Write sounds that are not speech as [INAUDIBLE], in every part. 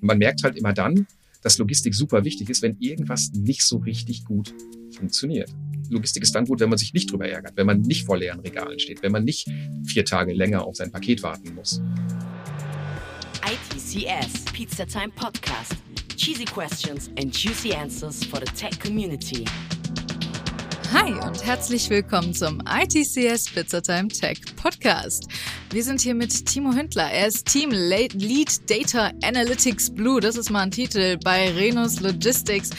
Man merkt halt immer dann, dass Logistik super wichtig ist, wenn irgendwas nicht so richtig gut funktioniert. Logistik ist dann gut, wenn man sich nicht drüber ärgert, wenn man nicht vor leeren Regalen steht, wenn man nicht vier Tage länger auf sein Paket warten muss. ITCS Pizza Time Podcast. Cheesy questions and juicy answers for the tech community. Hi und herzlich willkommen zum ITCS Pizza Time Tech Podcast. Wir sind hier mit Timo Hündler. Er ist Team Lead Data Analytics Blue. Das ist mal ein Titel bei Renus Logistics.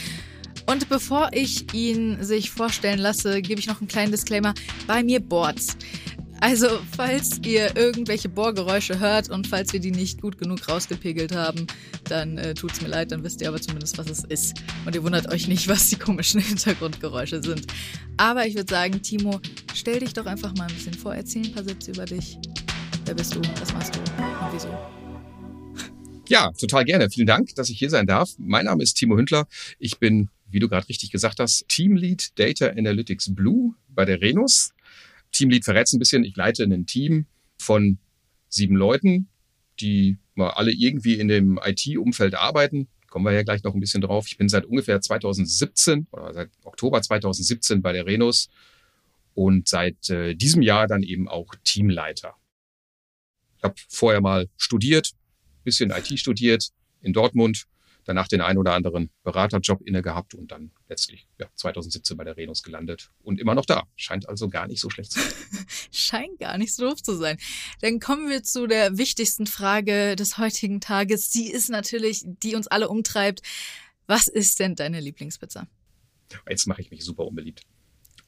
Und bevor ich ihn sich vorstellen lasse, gebe ich noch einen kleinen Disclaimer. Bei mir Boards. Also, falls ihr irgendwelche Bohrgeräusche hört und falls wir die nicht gut genug rausgepegelt haben, dann äh, tut's mir leid, dann wisst ihr aber zumindest, was es ist. Und ihr wundert euch nicht, [LAUGHS] was die komischen Hintergrundgeräusche sind. Aber ich würde sagen, Timo, stell dich doch einfach mal ein bisschen vor, erzähl ein paar Sätze über dich. Wer bist du? Was machst du? Und wieso? Ja, total gerne. Vielen Dank, dass ich hier sein darf. Mein Name ist Timo Hündler. Ich bin, wie du gerade richtig gesagt hast, Teamlead Data Analytics Blue bei der Renus. Teamlead verrät es ein bisschen. Ich leite ein Team von sieben Leuten, die mal alle irgendwie in dem IT-Umfeld arbeiten. Kommen wir ja gleich noch ein bisschen drauf. Ich bin seit ungefähr 2017 oder seit Oktober 2017 bei der Renus und seit äh, diesem Jahr dann eben auch Teamleiter. Ich habe vorher mal studiert, bisschen IT studiert in Dortmund, danach den ein oder anderen Beraterjob inne gehabt und dann letztlich ja, 2017 bei der Renus gelandet und immer noch da. Scheint also gar nicht so schlecht zu sein. [LAUGHS] Scheint gar nicht so doof zu sein. Dann kommen wir zu der wichtigsten Frage des heutigen Tages. Die ist natürlich, die uns alle umtreibt. Was ist denn deine Lieblingspizza? Jetzt mache ich mich super unbeliebt.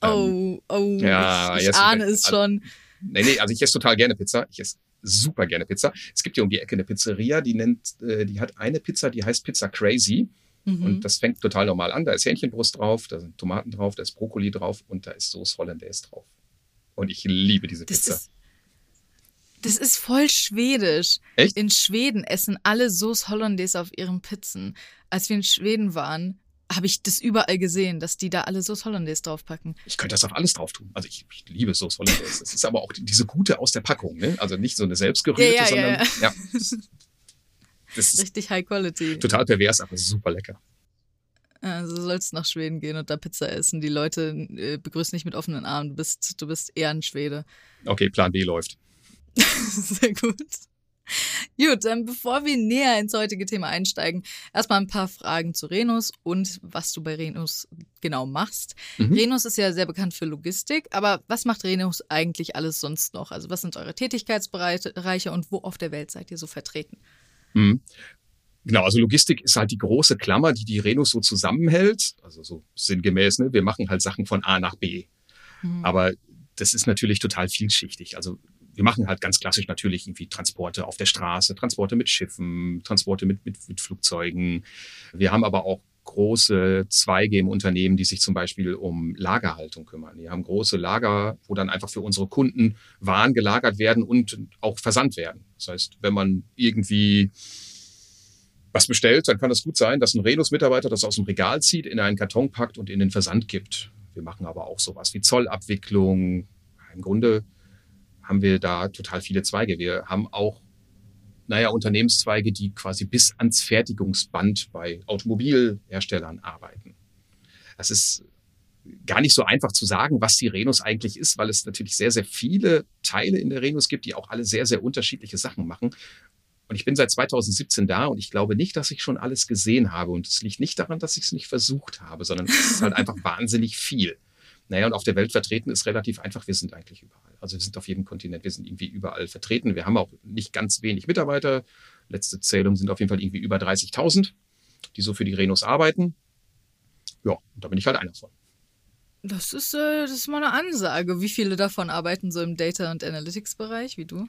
Oh, oh, ja, ich, ich ahne es schon. Nee, nee, also ich esse total gerne Pizza. Ich esse super gerne Pizza. Es gibt hier um die Ecke eine Pizzeria, die nennt, äh, die hat eine Pizza, die heißt Pizza Crazy. Mhm. Und das fängt total normal an. Da ist Hähnchenbrust drauf, da sind Tomaten drauf, da ist Brokkoli drauf und da ist Sauce Hollandaise drauf. Und ich liebe diese das Pizza. Ist, das ist voll schwedisch. Echt? In Schweden essen alle Sauce Hollandaise auf ihren Pizzen. Als wir in Schweden waren, habe ich das überall gesehen, dass die da alle Sauce Hollandaise draufpacken. Ich könnte das auf alles drauf tun. Also ich, ich liebe Sauce Hollandaise. Das ist aber auch diese gute aus der Packung, ne? Also nicht so eine selbstgerührte, ja, ja, sondern ja, ja. Das ist Richtig High Quality. Total pervers, aber super lecker. Also du sollst nach Schweden gehen und da Pizza essen. Die Leute äh, begrüßen dich mit offenen Armen. Du bist, du bist eher ein Schwede. Okay, Plan B läuft. [LAUGHS] Sehr gut. Gut, dann bevor wir näher ins heutige Thema einsteigen, erstmal ein paar Fragen zu Renus und was du bei Renus genau machst. Mhm. Renus ist ja sehr bekannt für Logistik, aber was macht Renus eigentlich alles sonst noch? Also was sind eure Tätigkeitsbereiche und wo auf der Welt seid ihr so vertreten? Mhm. Genau, also Logistik ist halt die große Klammer, die die Renus so zusammenhält. Also so sinngemäß, ne? wir machen halt Sachen von A nach B. Mhm. Aber das ist natürlich total vielschichtig. Also wir machen halt ganz klassisch natürlich irgendwie Transporte auf der Straße, Transporte mit Schiffen, Transporte mit, mit, mit Flugzeugen. Wir haben aber auch große Zweige im Unternehmen, die sich zum Beispiel um Lagerhaltung kümmern. Die haben große Lager, wo dann einfach für unsere Kunden Waren gelagert werden und auch versandt werden. Das heißt, wenn man irgendwie was bestellt, dann kann es gut sein, dass ein Renus-Mitarbeiter das aus dem Regal zieht, in einen Karton packt und in den Versand gibt. Wir machen aber auch sowas wie Zollabwicklung. Im Grunde haben wir da total viele Zweige. Wir haben auch, naja, Unternehmenszweige, die quasi bis ans Fertigungsband bei Automobilherstellern arbeiten. Das ist gar nicht so einfach zu sagen, was die Renus eigentlich ist, weil es natürlich sehr, sehr viele Teile in der Renus gibt, die auch alle sehr, sehr unterschiedliche Sachen machen. Und ich bin seit 2017 da und ich glaube nicht, dass ich schon alles gesehen habe. Und es liegt nicht daran, dass ich es nicht versucht habe, sondern es ist halt [LAUGHS] einfach wahnsinnig viel. Naja, und auf der Welt vertreten ist relativ einfach. Wir sind eigentlich überall. Also wir sind auf jedem Kontinent, wir sind irgendwie überall vertreten. Wir haben auch nicht ganz wenig Mitarbeiter. Letzte Zählung sind auf jeden Fall irgendwie über 30.000, die so für die Renos arbeiten. Ja, und da bin ich halt einer von. Das ist, äh, das ist mal eine Ansage. Wie viele davon arbeiten so im Data- und Analytics-Bereich wie du?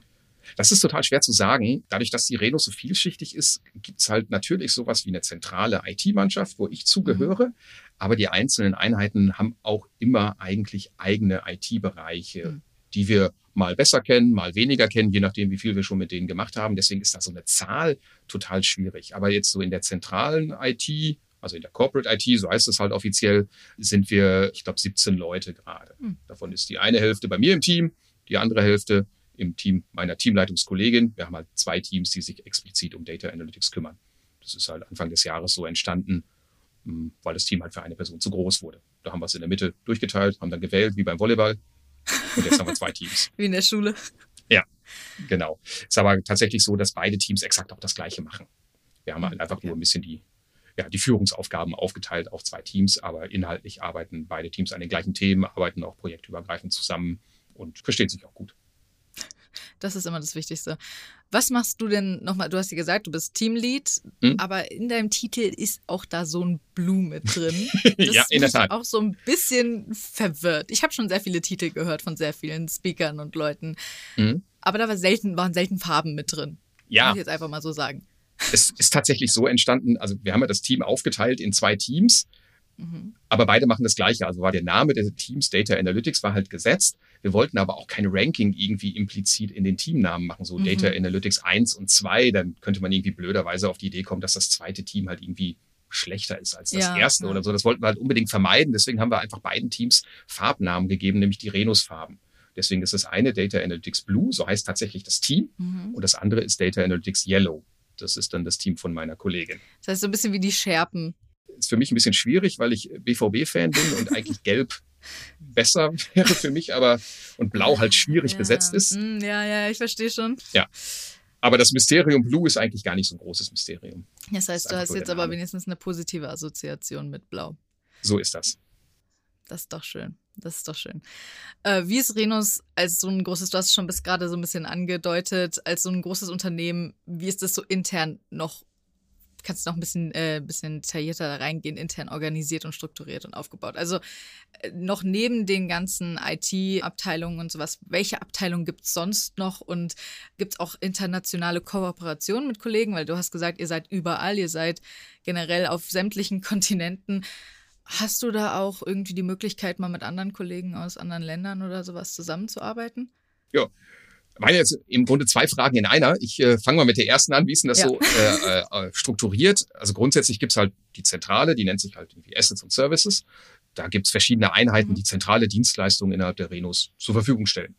Das ist total schwer zu sagen. Dadurch, dass die Reno so vielschichtig ist, gibt's halt natürlich sowas wie eine zentrale IT-Mannschaft, wo ich zugehöre. Mhm. Aber die einzelnen Einheiten haben auch immer eigentlich eigene IT-Bereiche, mhm. die wir mal besser kennen, mal weniger kennen, je nachdem, wie viel wir schon mit denen gemacht haben. Deswegen ist da so eine Zahl total schwierig. Aber jetzt so in der zentralen IT, also in der Corporate IT, so heißt es halt offiziell, sind wir, ich glaube, 17 Leute gerade. Mhm. Davon ist die eine Hälfte bei mir im Team, die andere Hälfte im Team meiner Teamleitungskollegin. Wir haben halt zwei Teams, die sich explizit um Data Analytics kümmern. Das ist halt Anfang des Jahres so entstanden, hm, weil das Team halt für eine Person zu groß wurde. Da haben wir es in der Mitte durchgeteilt, haben dann gewählt, wie beim Volleyball. Und jetzt haben wir zwei [LAUGHS] Teams. Wie in der Schule. Ja, genau. Ist aber tatsächlich so, dass beide Teams exakt auch das Gleiche machen. Wir haben halt einfach okay. nur ein bisschen die, ja, die Führungsaufgaben aufgeteilt auf zwei Teams, aber inhaltlich arbeiten beide Teams an den gleichen Themen, arbeiten auch projektübergreifend zusammen und verstehen sich auch gut. Das ist immer das Wichtigste. Was machst du denn nochmal? Du hast ja gesagt, du bist Teamlead, hm? aber in deinem Titel ist auch da so ein Blue mit drin. [LAUGHS] Das ja, in der Tat. auch so ein bisschen verwirrt. Ich habe schon sehr viele Titel gehört von sehr vielen Speakern und Leuten. Hm? Aber da war selten, waren selten Farben mit drin. Ja. Muss ich jetzt einfach mal so sagen. Es ist tatsächlich so entstanden, also wir haben ja das Team aufgeteilt in zwei Teams. Mhm. Aber beide machen das Gleiche. Also war der Name des Teams Data Analytics war halt gesetzt. Wir wollten aber auch kein Ranking irgendwie implizit in den Teamnamen machen, so mhm. Data Analytics 1 und 2. Dann könnte man irgendwie blöderweise auf die Idee kommen, dass das zweite Team halt irgendwie schlechter ist als das ja, erste ja. oder so. Das wollten wir halt unbedingt vermeiden. Deswegen haben wir einfach beiden Teams Farbnamen gegeben, nämlich die Renus-Farben. Deswegen ist das eine Data Analytics Blue, so heißt tatsächlich das Team, mhm. und das andere ist Data Analytics Yellow. Das ist dann das Team von meiner Kollegin. Das heißt so ein bisschen wie die Scherpen ist für mich ein bisschen schwierig, weil ich BVB-Fan bin und eigentlich [LAUGHS] gelb besser wäre für mich, aber und blau halt schwierig ja. besetzt ist. Hm, ja, ja, ich verstehe schon. Ja. Aber das Mysterium Blue ist eigentlich gar nicht so ein großes Mysterium. Das heißt, das du hast jetzt aber wenigstens eine positive Assoziation mit Blau. So ist das. Das ist doch schön. Das ist doch schön. Äh, wie ist Renus als so ein großes, du hast es schon bis gerade so ein bisschen angedeutet, als so ein großes Unternehmen, wie ist das so intern noch kannst du noch ein bisschen, äh, bisschen detaillierter reingehen, intern organisiert und strukturiert und aufgebaut. Also äh, noch neben den ganzen IT-Abteilungen und sowas, welche Abteilungen gibt es sonst noch und gibt es auch internationale Kooperationen mit Kollegen? Weil du hast gesagt, ihr seid überall, ihr seid generell auf sämtlichen [LAUGHS] Kontinenten. Hast du da auch irgendwie die Möglichkeit, mal mit anderen Kollegen aus anderen Ländern oder sowas zusammenzuarbeiten? Ja, waren jetzt im Grunde zwei Fragen in einer. Ich äh, fange mal mit der ersten an. Wie ist denn das ja. so äh, äh, strukturiert? Also grundsätzlich gibt's halt die Zentrale, die nennt sich halt irgendwie Assets und Services. Da gibt's verschiedene Einheiten, mhm. die zentrale Dienstleistungen innerhalb der Renos zur Verfügung stellen.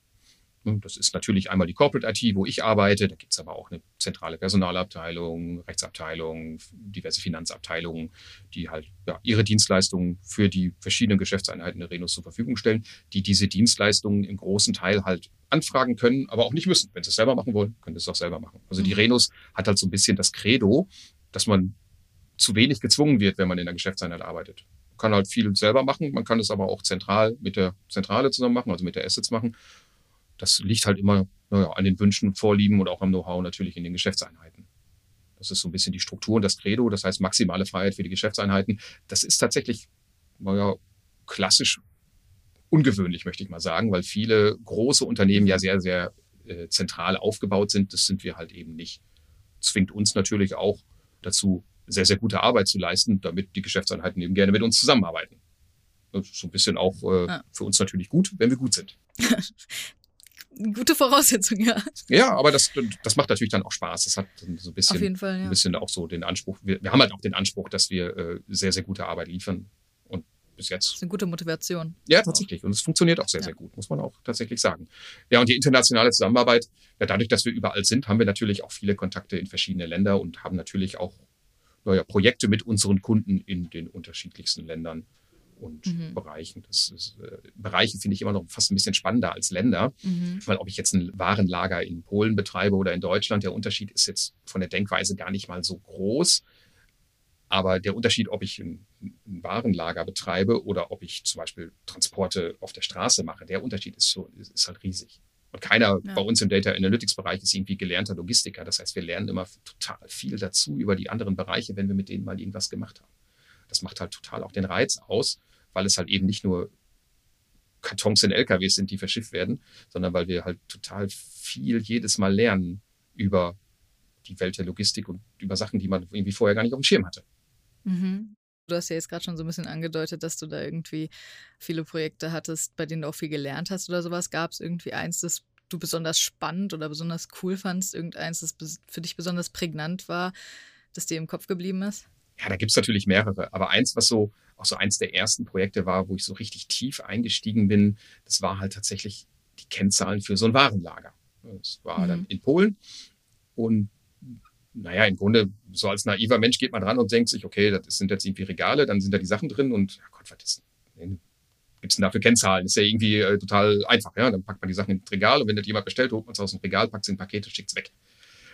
Das ist natürlich einmal die Corporate IT, wo ich arbeite. Da gibt's aber auch eine zentrale Personalabteilung, Rechtsabteilung, diverse Finanzabteilungen, die halt ja, ihre Dienstleistungen für die verschiedenen Geschäftseinheiten der Renos zur Verfügung stellen, die diese Dienstleistungen im großen Teil halt anfragen können, aber auch nicht müssen. Wenn sie es selber machen wollen, können sie es auch selber machen. Also die mhm. Renos hat halt so ein bisschen das Credo, dass man zu wenig gezwungen wird, wenn man in der Geschäftseinheit arbeitet. Man kann halt viel selber machen, man kann es aber auch zentral mit der Zentrale zusammen machen, also mit der Assets machen das liegt halt immer naja, an den Wünschen, Vorlieben und auch am Know-how natürlich in den Geschäftseinheiten. Das ist so ein bisschen die Struktur und das Credo, das heißt maximale Freiheit für die Geschäftseinheiten. Das ist tatsächlich, naja, klassisch ungewöhnlich, möchte ich mal sagen, weil viele große Unternehmen ja sehr, sehr äh, zentral aufgebaut sind. Das sind wir halt eben nicht. Zwingt uns natürlich auch dazu, sehr, sehr gute Arbeit zu leisten, damit die Geschäftseinheiten eben gerne mit uns zusammenarbeiten. Das ist so ein bisschen auch äh, ja. für uns natürlich gut, wenn wir gut sind. [LAUGHS] gute Voraussetzung, ja. Ja, aber das, das macht natürlich dann auch Spaß. Das hat so ein bisschen, Auf jeden Fall, ja. ein bisschen auch so den Anspruch. Wir, wir haben halt auch den Anspruch, dass wir äh, sehr, sehr gute Arbeit liefern. Und bis jetzt. Das ist eine gute Motivation. Ja, tatsächlich. Und es funktioniert auch sehr, ja. sehr gut, muss man auch tatsächlich sagen. Ja, und die internationale Zusammenarbeit, ja, dadurch, dass wir überall sind, haben wir natürlich auch viele Kontakte in verschiedene Länder und haben natürlich auch naja, Projekte mit unseren Kunden in den unterschiedlichsten Ländern und mhm. Bereichen. Das ist, äh, Bereiche finde ich immer noch fast ein bisschen spannender als Länder, mhm. weil ob ich jetzt ein Warenlager in Polen betreibe oder in Deutschland, der Unterschied ist jetzt von der Denkweise gar nicht mal so groß. Aber der Unterschied, ob ich ein, ein Warenlager betreibe oder ob ich zum Beispiel Transporte auf der Straße mache, der Unterschied ist, so, ist halt riesig. Und keiner ja. bei uns im Data Analytics Bereich ist irgendwie gelernter Logistiker. Das heißt, wir lernen immer total viel dazu über die anderen Bereiche, wenn wir mit denen mal irgendwas gemacht haben. Das macht halt total auch den Reiz aus weil es halt eben nicht nur Kartons in LKWs sind, die verschifft werden, sondern weil wir halt total viel jedes Mal lernen über die Welt der Logistik und über Sachen, die man irgendwie vorher gar nicht auf dem Schirm hatte. Mhm. Du hast ja jetzt gerade schon so ein bisschen angedeutet, dass du da irgendwie viele Projekte hattest, bei denen du auch viel gelernt hast oder sowas. Gab es irgendwie eins, das du besonders spannend oder besonders cool fandst? Irgendeins, das für dich besonders prägnant war, das dir im Kopf geblieben ist? Ja, da gibt's natürlich mehrere. Aber eins, was so auch so eins der ersten Projekte war, wo ich so richtig tief eingestiegen bin, das war halt tatsächlich die Kennzahlen für so ein Warenlager. Das war mhm. dann in Polen. Und naja, im Grunde, so als naiver Mensch geht man dran und denkt sich, okay, das sind jetzt irgendwie Regale, dann sind da die Sachen drin und, ja Gott, was ist, denn da für Kennzahlen? ist ja irgendwie äh, total einfach, ja. Dann packt man die Sachen ins Regal und wenn das jemand bestellt, holt man es aus dem Regal, packt es in Pakete, schickt's weg.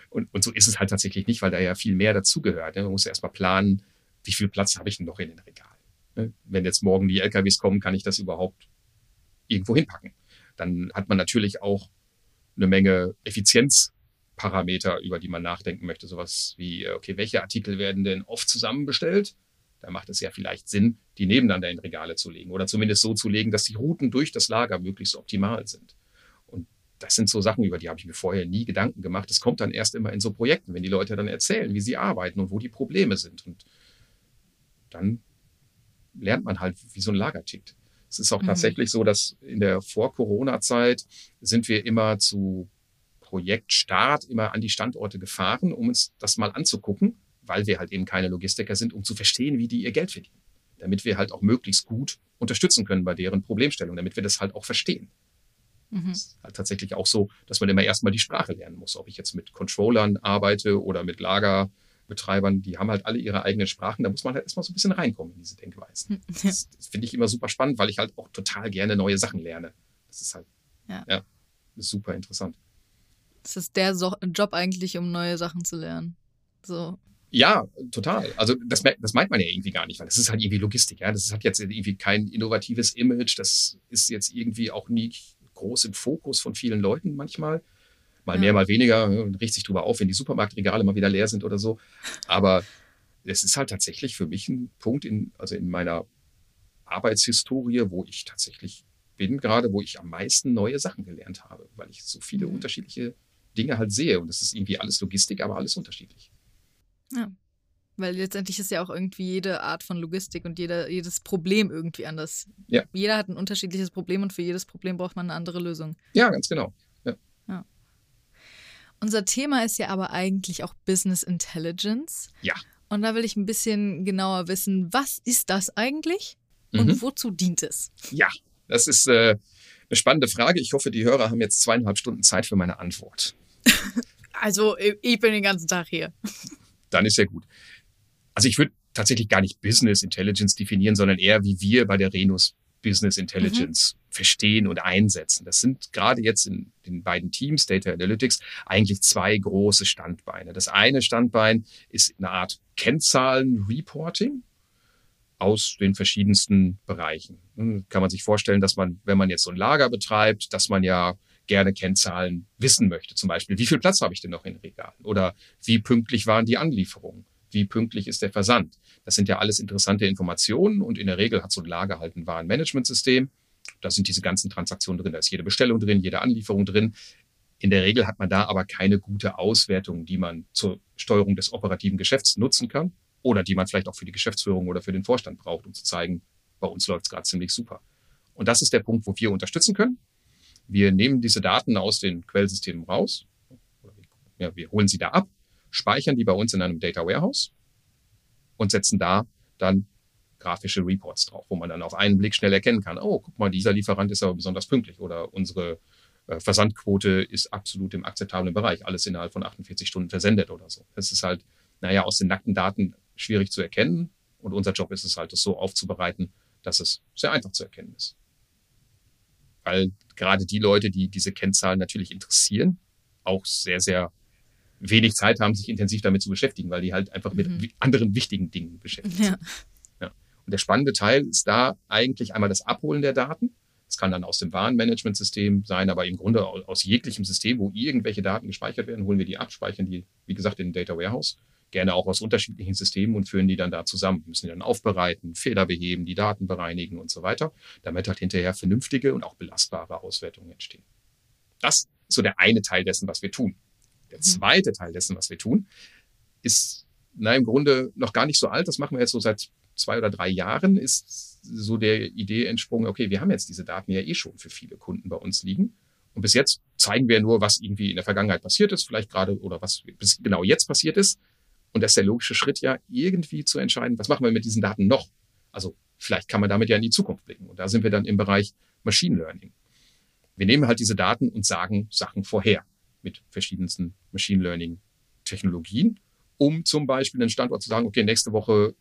Und, und so ist es halt tatsächlich nicht, weil da ja viel mehr dazugehört. Ne? Man muss ja erstmal planen, wie viel Platz habe ich denn noch in den Regal? Ne? Wenn jetzt morgen die LKWs kommen, kann ich das überhaupt irgendwo hinpacken? Dann hat man natürlich auch eine Menge Effizienzparameter, über die man nachdenken möchte. Sowas wie, äh, okay, welche Artikel werden denn oft zusammenbestellt? Da macht es ja vielleicht Sinn, die nebeneinander in Regale zu legen oder zumindest so zu legen, dass die Routen durch das Lager möglichst optimal sind. Und das sind so Sachen, über die habe ich mir vorher nie Gedanken gemacht. Das kommt dann erst immer in so Projekten, wenn die Leute dann erzählen, wie sie arbeiten und wo die Probleme sind. Und dann lernt man halt, wie so ein Lager tickt. Es ist auch mhm. tatsächlich so, dass in der Vor-Corona-Zeit sind wir immer zu Projektstart immer an die Standorte gefahren, um uns das mal anzugucken, weil wir halt eben keine Logistiker sind, um zu verstehen, wie die ihr Geld verdienen. Damit wir halt auch möglichst gut unterstützen können bei deren Problemstellung, damit wir das halt auch verstehen. Mhm. ist halt tatsächlich auch so, dass man immer erstmal die Sprache lernen muss. Ob ich jetzt mit Controllern arbeite oder mit Lager, Betreibern, die haben halt alle ihre eigenen Sprachen. Da muss man halt erstmal so ein bisschen reinkommen in diese Denkweisen. Hm, das, das finde ich immer super spannend, weil ich halt auch total gerne neue Sachen lerne. Das ist halt ja. ja ist super interessant. Das ist der so Job eigentlich, um neue Sachen zu lernen. So. Ja, total. Also das, das meint man ja irgendwie gar nicht, weil das ist halt irgendwie Logistik. Ja, das hat jetzt irgendwie kein innovatives Image. Das ist jetzt irgendwie auch nie groß im Fokus von vielen Leuten manchmal. Mal mehr, mal weniger. Man riecht sich drüber auf, wenn die Supermarktregale mal wieder leer sind oder so. Aber es ist halt tatsächlich für mich ein Punkt in, also in meiner Arbeitshistorie, wo ich tatsächlich bin, gerade wo ich am meisten neue Sachen gelernt habe, weil ich so viele mhm. unterschiedliche Dinge halt sehe. Und es ist irgendwie alles Logistik, aber alles unterschiedlich. Ja. Weil letztendlich ist ja auch irgendwie jede Art von Logistik und jeder, jedes Problem irgendwie anders. Ja. Jeder hat ein unterschiedliches Problem und für jedes Problem braucht man eine andere Lösung. Ja, ganz genau. Unser Thema ist ja aber eigentlich auch Business Intelligence. Ja. Und da will ich ein bisschen genauer wissen, was ist das eigentlich und mhm. wozu dient es? Ja, das ist äh, eine spannende Frage. Ich hoffe, die Hörer haben jetzt zweieinhalb Stunden Zeit für meine Antwort. [LAUGHS] also, ich bin den ganzen Tag hier. Dann ist ja gut. Also, ich würde tatsächlich gar nicht Business Intelligence definieren, sondern eher wie wir bei der Renus Business Intelligence mhm. verstehen und einsetzen. Das sind gerade jetzt in den beiden Teams, Data Analytics, eigentlich zwei große Standbeine. Das eine Standbein ist eine Art Kennzahlen-Reporting aus den verschiedensten Bereichen. Hm, kann man sich vorstellen, dass man, wenn man jetzt so ein Lager betreibt, dass man ja gerne Kennzahlen wissen möchte. Zum Beispiel, wie viel Platz habe ich denn noch in Regalen? Oder wie pünktlich waren die Anlieferungen? Wie pünktlich ist der Versand? Das sind ja alles interessante Informationen und in der Regel hat so ein Lager halt ein Warenmanagementsystem. Da sind diese ganzen Transaktionen drin, da ist jede Bestellung drin, jede Anlieferung drin. In der Regel hat man da aber keine gute Auswertung, die man zur Steuerung des operativen Geschäfts nutzen kann oder die man vielleicht auch für die Geschäftsführung oder für den Vorstand braucht, um zu zeigen, bei uns läuft es gerade ziemlich super. Und das ist der Punkt, wo wir unterstützen können. Wir nehmen diese Daten aus den Quellsystemen raus, ja, wir holen sie da ab, speichern die bei uns in einem Data Warehouse und setzen da dann grafische Reports drauf, wo man dann auf einen Blick schnell erkennen kann, oh, guck mal, dieser Lieferant ist aber besonders pünktlich oder unsere äh, Versandquote ist absolut im akzeptablen Bereich, alles innerhalb von 48 Stunden versendet oder so. Das ist halt, naja, aus den nackten Daten schwierig zu erkennen und unser Job ist es halt, das so aufzubereiten, dass es sehr einfach zu erkennen ist. Weil gerade die Leute, die diese Kennzahlen natürlich interessieren, auch sehr, sehr wenig Zeit haben, sich intensiv damit zu beschäftigen, weil die halt einfach mit mhm. anderen wichtigen Dingen beschäftigt sind. Ja. Und der spannende Teil ist da eigentlich einmal das Abholen der Daten. Das kann dann aus dem Warenmanagementsystem sein, aber im Grunde aus jeglichem System, wo irgendwelche Daten gespeichert werden, holen wir die ab, speichern die, wie gesagt, in den Data Warehouse. Gerne auch aus unterschiedlichen Systemen und führen die dann da zusammen. Wir müssen die dann aufbereiten, Fehler beheben, die Daten bereinigen und so weiter, damit halt hinterher vernünftige und auch belastbare Auswertungen entstehen. Das ist so der eine Teil dessen, was wir tun. Der mhm. zweite Teil dessen, was wir tun, ist na, im Grunde noch gar nicht so alt. Das machen wir jetzt so seit zwei oder drei Jahren, ist so der Idee entsprungen, okay, wir haben jetzt diese Daten ja eh schon für viele Kunden bei uns liegen. Und bis jetzt zeigen wir nur, was irgendwie in der Vergangenheit passiert ist, vielleicht gerade oder was bis genau jetzt passiert ist. Und das ist der logische Schritt ja, irgendwie zu entscheiden, was machen wir mit diesen Daten noch? Also vielleicht kann man damit ja in die Zukunft blicken. Und da sind wir dann im Bereich Machine Learning. Wir nehmen halt diese Daten und sagen Sachen vorher. Mit verschiedensten Machine Learning Technologien, um zum Beispiel einen Standort zu sagen, okay, nächste Woche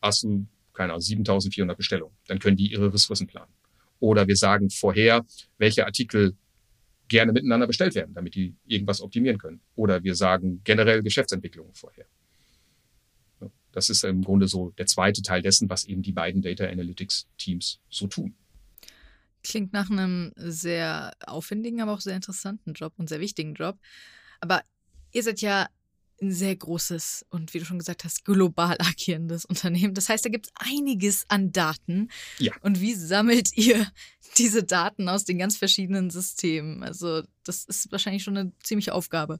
hast du, keine Ahnung, 7400 Bestellungen. Dann können die ihre Ressourcen planen. Oder wir sagen vorher, welche Artikel gerne miteinander bestellt werden, damit die irgendwas optimieren können. Oder wir sagen generell Geschäftsentwicklungen vorher. Das ist im Grunde so der zweite Teil dessen, was eben die beiden Data Analytics Teams so tun. Klingt nach einem sehr aufwendigen, aber auch sehr interessanten Job und sehr wichtigen Job. Aber ihr seid ja ein sehr großes und wie du schon gesagt hast, global [LAUGHS] agierendes Unternehmen. Das heißt, da gibt es einiges an Daten. Ja. Und wie sammelt ihr [LAUGHS] diese Daten aus den ganz verschiedenen Systemen? Also, das ist wahrscheinlich schon eine ziemliche Aufgabe.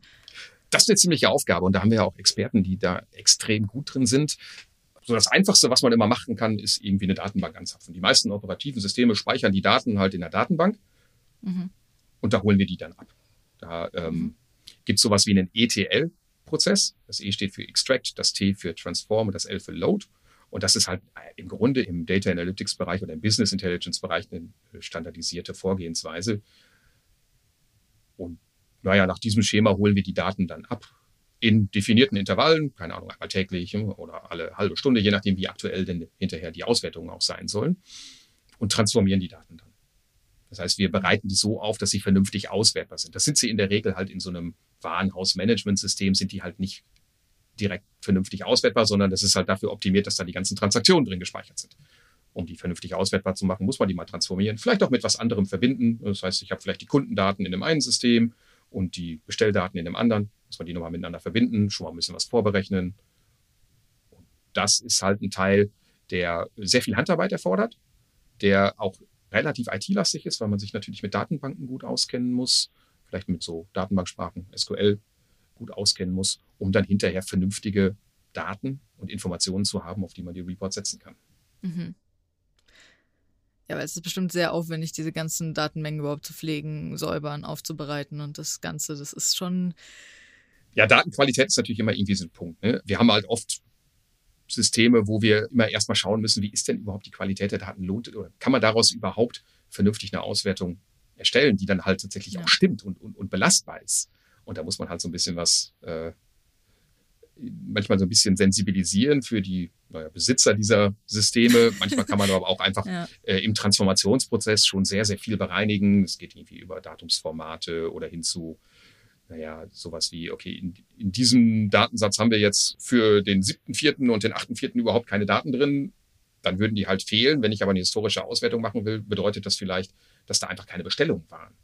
Das ist eine ziemliche Aufgabe und da haben wir ja auch Experten, die da extrem gut drin sind. So das Einfachste, was man immer machen kann, ist irgendwie eine Datenbank anzapfen. Die meisten operativen Systeme speichern die Daten halt in der Datenbank mhm. und da holen wir die dann ab. Da ähm, mhm. gibt es sowas wie einen ETL, Prozess. Das E steht für Extract, das T für Transform und das L für Load. Und das ist halt im Grunde im Data Analytics Bereich oder im Business Intelligence Bereich eine standardisierte Vorgehensweise. Und naja, nach diesem Schema holen wir die Daten dann ab in definierten Intervallen, keine Ahnung, einmal täglich oder alle halbe Stunde, je nachdem, wie aktuell denn hinterher die Auswertungen auch sein sollen und transformieren die Daten dann. Das heißt, wir bereiten die so auf, dass sie vernünftig auswertbar sind. Das sind sie in der Regel halt in so einem Warenhausmanagementsystem, sind die halt nicht direkt vernünftig auswertbar, sondern das ist halt dafür optimiert, dass da die ganzen Transaktionen drin gespeichert sind. Um die vernünftig auswertbar zu machen, muss man die mal transformieren, vielleicht auch mit was anderem verbinden. Das heißt, ich habe vielleicht die Kundendaten in dem einen System und die Bestelldaten in dem anderen, muss man die nochmal miteinander verbinden, schon mal ein bisschen was vorberechnen. Und das ist halt ein Teil, der sehr viel Handarbeit erfordert, der auch relativ IT-lastig ist, weil man sich natürlich mit Datenbanken gut auskennen muss, vielleicht mit so Datenbanksprachen, SQL gut auskennen muss, um dann hinterher vernünftige Daten und Informationen zu haben, auf die man die Reports setzen kann. Mhm. Ja, weil es ist bestimmt sehr aufwendig, diese ganzen Datenmengen überhaupt zu pflegen, säubern, aufzubereiten und das Ganze, das ist schon. Ja, Datenqualität ist natürlich immer irgendwie so ein Punkt. Ne? Wir haben halt oft Systeme, wo wir immer erstmal schauen müssen, wie ist denn überhaupt die Qualität der Daten lohnt oder kann man daraus überhaupt vernünftig eine Auswertung erstellen, die dann halt tatsächlich ja. auch stimmt und, und, und belastbar ist. Und da muss man halt so ein bisschen was, äh, manchmal so ein bisschen sensibilisieren für die naja, Besitzer dieser Systeme. [LAUGHS] Manchmal kann man aber auch einfach ja. äh, im Transformationsprozess schon sehr, sehr viel bereinigen. Es geht irgendwie über Datumsformate oder hin zu naja, sowas wie, okay, in, in diesem Datensatz haben wir jetzt für den siebten, vierten und den achten, vierten überhaupt keine Daten drin. Dann würden die halt fehlen. Wenn ich aber eine historische Auswertung machen will, bedeutet das vielleicht, dass da einfach keine Bestellungen waren.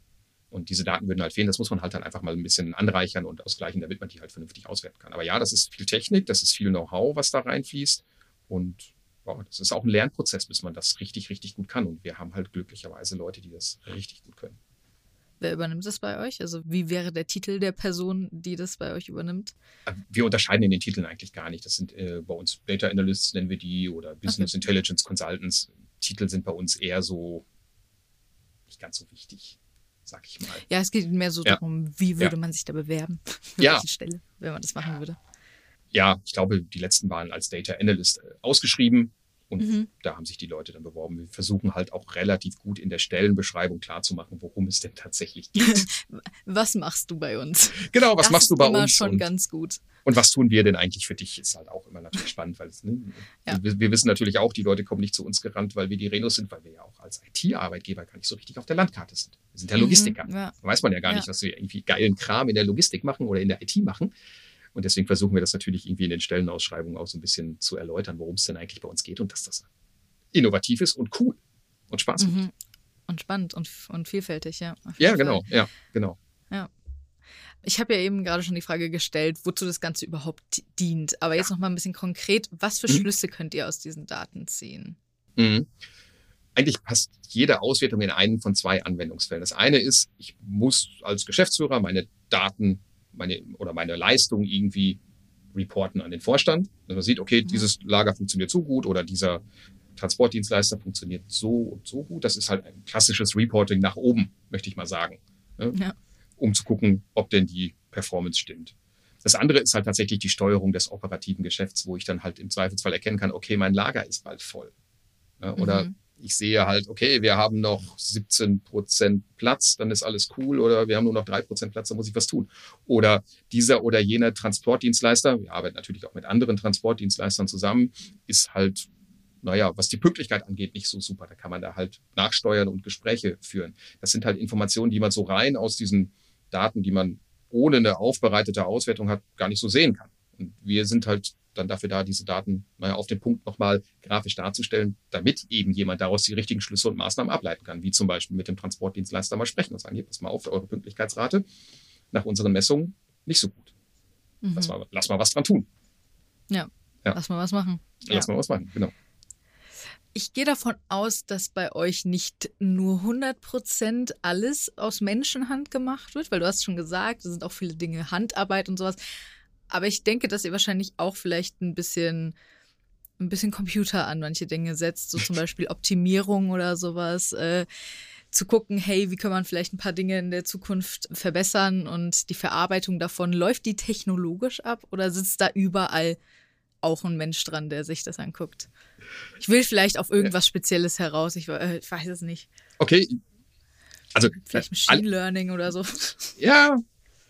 Und diese Daten würden halt fehlen. Das muss man halt dann einfach mal ein bisschen anreichern und ausgleichen, damit man die halt vernünftig auswerten kann. Aber ja, das ist viel Technik, das ist viel Know-how, was da reinfließt. Und wow, das ist auch ein Lernprozess, bis man das richtig, richtig gut kann. Und wir haben halt glücklicherweise Leute, die das richtig gut können. Wer übernimmt das bei euch? Also wie wäre der Titel der Person, die das bei euch übernimmt? Äh, wir unterscheiden in den Titeln eigentlich gar nicht. Das sind äh, bei uns Data Analysts nennen wir die oder Business okay. Intelligence Consultants. Titel sind bei uns eher so nicht ganz so wichtig, sag ich mal. Ja, es geht mehr so ja. darum, wie würde ja. man sich da bewerben? [LAUGHS] Für ja. welche Stelle, wenn man das machen würde? Ja, ich glaube, die letzten waren als Data Analyst äh, ausgeschrieben. Und mhm. da haben sich die Leute dann beworben. Wir versuchen halt auch relativ gut in der Stellenbeschreibung klarzumachen, worum es denn tatsächlich geht. [LAUGHS] was machst du bei uns? Genau, was das machst du bei immer uns? schon und, ganz gut. Und was tun wir denn eigentlich für dich? Ist halt auch immer natürlich spannend, weil es, ne, ja. wir, wir, wissen natürlich auch, die Leute kommen nicht zu uns gerannt, weil wir die Renos sind, weil wir ja auch als IT-Arbeitgeber gar nicht so richtig auf der Landkarte sind. Wir sind ja mhm, Logistiker. Mhm, ja. Da weiß man ja gar ja. nicht, dass wir irgendwie geilen Kram in der Logistik machen oder in der IT machen. Und deswegen versuchen wir das natürlich irgendwie in den Stellenausschreibungen auch so ein bisschen zu erläutern, worum es denn eigentlich bei uns geht und dass das innovativ ist und cool und Spaß macht. Mhm. Und spannend und, und vielfältig, ja. Ja, genau, Fall. ja, genau. Ja. Ich habe ja eben gerade schon die Frage gestellt, wozu das Ganze überhaupt dient. Aber jetzt noch mal ein bisschen konkret, was für mhm. Schlüsse könnt ihr aus diesen Daten ziehen? Mhm. Eigentlich passt jede Auswertung in einen von zwei Anwendungsfällen. Das eine ist, ich muss als Geschäftsführer meine Daten meine, oder meine Leistung irgendwie reporten an den Vorstand. Dass man sieht, okay, mhm. dieses Lager funktioniert so gut oder dieser Transportdienstleister funktioniert so und so gut. Das ist halt ein klassisches Reporting nach oben, möchte ich mal sagen. Ne? Ja. Um zu gucken, ob denn die Performance stimmt. Das andere ist halt tatsächlich die Steuerung des operativen Geschäfts, wo ich dann halt im Zweifelsfall erkennen kann, okay, mein Lager ist bald voll. Ne? Oder mhm. Ich sehe halt, okay, wir haben noch 17 Prozent Platz, dann ist alles cool, oder wir haben nur noch drei Prozent Platz, dann muss ich was tun. Oder dieser oder jener Transportdienstleister, wir arbeiten natürlich auch mit anderen Transportdienstleistern zusammen, ist halt, naja, was die Pünktlichkeit angeht, nicht so super. Da kann man da halt nachsteuern und Gespräche führen. Das sind halt Informationen, die man so rein aus diesen Daten, die man ohne eine aufbereitete Auswertung hat, gar nicht so sehen kann. Und wir sind halt dann dafür da, diese Daten naja, auf den Punkt nochmal grafisch darzustellen, damit eben jemand daraus die richtigen Schlüsse und Maßnahmen ableiten kann, wie zum Beispiel mit dem Transportdienstleister mal sprechen und sagen, hier, pass mal auf, eure Pünktlichkeitsrate nach unseren Messungen nicht so gut. Mhm. Lass, mal, lass mal was dran tun. Ja, ja. lass mal was machen. Lass ja. mal was machen, genau. Ich gehe davon aus, dass bei euch nicht nur 100% alles aus Menschenhand gemacht wird, weil du hast schon gesagt, es sind auch viele Dinge Handarbeit und sowas. Aber ich denke, dass ihr wahrscheinlich auch vielleicht ein bisschen, ein bisschen Computer an manche Dinge setzt, so zum [LAUGHS] Beispiel Optimierung oder sowas. Äh, zu gucken, hey, wie kann man vielleicht ein paar Dinge in der Zukunft verbessern und die Verarbeitung davon, läuft die technologisch ab oder sitzt da überall auch ein Mensch dran, der sich das anguckt? Ich will vielleicht auf irgendwas Spezielles heraus, ich, äh, ich weiß es nicht. Okay. Also, vielleicht Machine Learning oder so. Ja,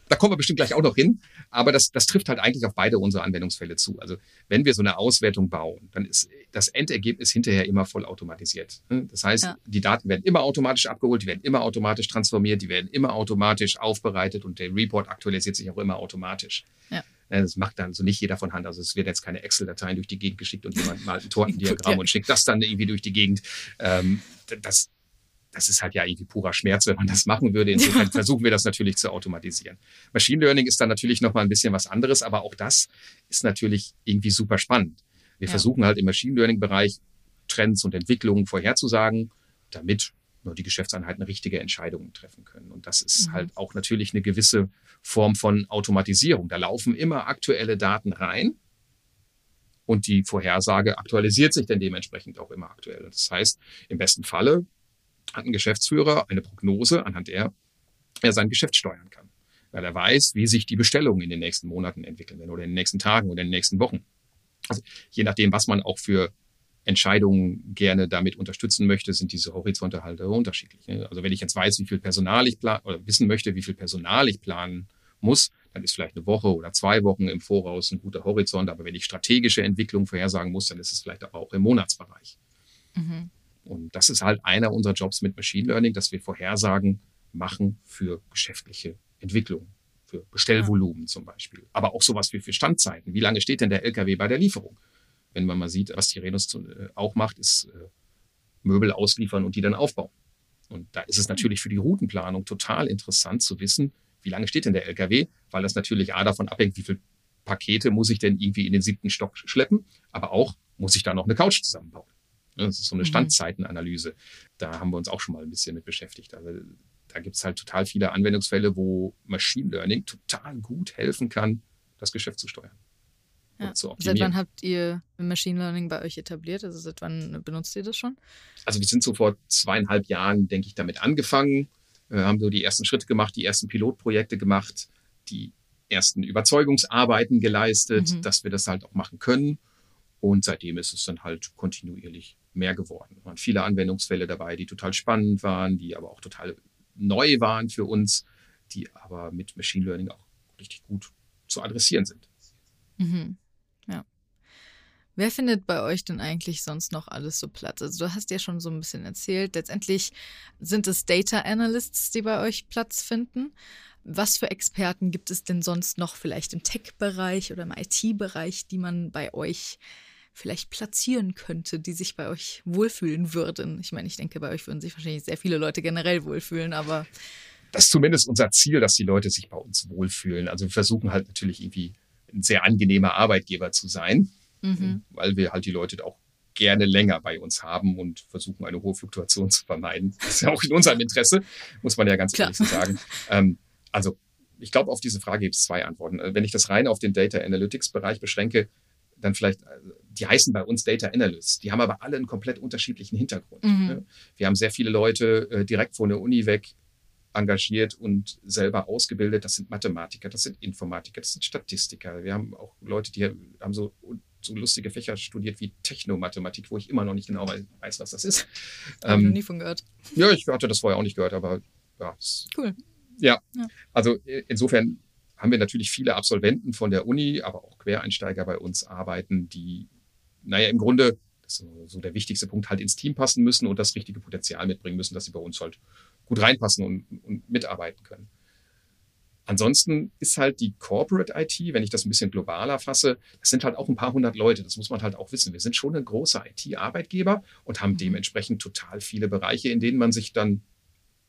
da kommen wir bestimmt gleich auch noch hin. Aber das, das trifft halt eigentlich auf beide unsere Anwendungsfälle zu. Also wenn wir so eine Auswertung bauen, dann ist das Endergebnis hinterher immer voll automatisiert. Hm? Das heißt, ja. die Daten werden immer automatisch abgeholt, die werden immer automatisch transformiert, die werden immer automatisch aufbereitet und der Report aktualisiert sich auch immer automatisch. Ja. Das macht dann so nicht jeder von Hand. Also es werden jetzt keine Excel-Dateien durch die Gegend geschickt und jemand malt ein [LAUGHS] Tortendiagramm ja. und schickt das dann irgendwie durch die Gegend. Ähm, das, das ist halt ja irgendwie purer Schmerz, wenn man das machen würde. Insofern versuchen wir das natürlich zu automatisieren. Machine Learning ist dann natürlich noch mal ein bisschen was anderes, aber auch das ist natürlich irgendwie super spannend. Wir ja. versuchen halt im Machine Learning Bereich Trends und Entwicklungen vorherzusagen, damit nur die Geschäftseinheiten richtige Entscheidungen treffen können. Und das ist mhm. halt auch natürlich eine gewisse Form von Automatisierung. Da laufen immer aktuelle Daten rein und die Vorhersage aktualisiert sich dann dementsprechend auch immer aktuell. Das heißt, im besten Falle hat ein Geschäftsführer eine Prognose, anhand der er sein Geschäft steuern kann. Weil er weiß, wie sich die Bestellungen in den nächsten Monaten entwickeln werden oder in den nächsten Tagen oder in den nächsten Wochen. Also je nachdem, was man auch für Entscheidungen gerne damit unterstützen möchte, sind diese Horizonte halt unterschiedlich. Ne? Also wenn ich jetzt weiß, wie viel Personal ich plan oder wissen möchte, wie viel Personal ich planen muss, dann ist vielleicht eine Woche oder zwei Wochen im Voraus ein guter Horizont. Aber wenn ich strategische Entwicklungen vorhersagen muss, dann ist es vielleicht aber auch im Monatsbereich. Mhm. Und das ist halt einer unserer Jobs mit Machine Learning, dass wir Vorhersagen machen für geschäftliche Entwicklung, für Bestellvolumen zum Beispiel. Aber auch sowas wie für Standzeiten. Wie lange steht denn der LKW bei der Lieferung? Wenn man mal sieht, was die Renus äh, auch macht, ist äh, Möbel ausliefern und die dann aufbauen. Und da ist es natürlich für die Routenplanung total interessant zu wissen, wie lange steht denn der LKW, weil das natürlich A davon abhängt, wie viele Pakete muss ich denn irgendwie in den siebten Stock schleppen, aber auch muss ich da noch eine Couch zusammenbauen. Ne, das ist so eine mhm. Standzeitenanalyse. Da haben wir uns auch schon mal ein bisschen mit beschäftigt. Also da gibt es halt total viele Anwendungsfälle, wo Machine Learning total gut helfen kann, das Geschäft zu steuern. Ja. Seit wann habt ihr Machine Learning bei euch etabliert? Also seit wann benutzt ihr das schon? Also wir sind so vor zweieinhalb Jahren, denke ich, damit angefangen, äh, haben so die ersten Schritte gemacht, die ersten Pilotprojekte gemacht, die ersten Überzeugungsarbeiten geleistet, mhm. dass wir das halt auch machen können. Und seitdem ist es dann halt kontinuierlich mehr geworden. Es waren viele Anwendungsfälle dabei, die total spannend waren, die aber auch total neu waren für uns, die aber mit Machine Learning auch richtig gut zu adressieren sind. Mhm. Ja. Wer findet bei euch denn eigentlich sonst noch alles so Platz? Also du hast ja schon so ein bisschen erzählt, letztendlich sind es Data Analysts, die bei euch Platz finden. Was für Experten gibt es denn sonst noch vielleicht im Tech-Bereich oder im IT-Bereich, die man bei euch vielleicht platzieren könnte, die sich bei euch wohlfühlen würden? Ich meine, ich denke, bei euch würden sich wahrscheinlich sehr viele Leute generell wohlfühlen, aber. Das ist zumindest unser Ziel, dass die Leute sich bei uns wohlfühlen. Also wir versuchen halt natürlich irgendwie ein sehr angenehmer Arbeitgeber zu sein, mhm. weil wir halt die Leute auch gerne länger bei uns haben und versuchen, eine hohe Fluktuation zu vermeiden. Das ist ja auch in unserem Interesse, muss man ja ganz Klar. ehrlich so sagen. Ähm, also ich glaube, auf diese Frage gibt es zwei Antworten. Wenn ich das rein auf den Data Analytics Bereich beschränke, dann vielleicht, äh, die heißen bei uns Data Analysts, die haben aber alle einen komplett unterschiedlichen Hintergrund. Mhm. Ne? Wir haben sehr viele Leute äh, direkt von der Uni weg engagiert und selber ausgebildet. Das sind Mathematiker, das sind Informatiker, das sind Statistiker. Wir haben auch Leute, die haben so so lustige Fächer studiert wie Technomathematik, wo ich immer noch nicht genau weiß, was das ist. Habe ähm, noch nie von gehört. Ja, ich hatte das vorher auch nicht gehört, aber ja. Cool. Ja, ja. also insofern haben wir natürlich viele Absolventen von der Uni, aber auch Quereinsteiger bei uns arbeiten, die, naja, im Grunde, das ist so der wichtigste Punkt, halt ins Team passen müssen und das richtige Potenzial mitbringen müssen, dass sie bei uns halt gut reinpassen und, und mitarbeiten können. Ansonsten ist halt die Corporate IT, wenn ich das ein bisschen globaler fasse, das sind halt auch ein paar hundert Leute. Das muss man halt auch wissen. Wir sind schon ein großer IT-Arbeitgeber und haben mhm. dementsprechend total viele Bereiche, in denen man sich dann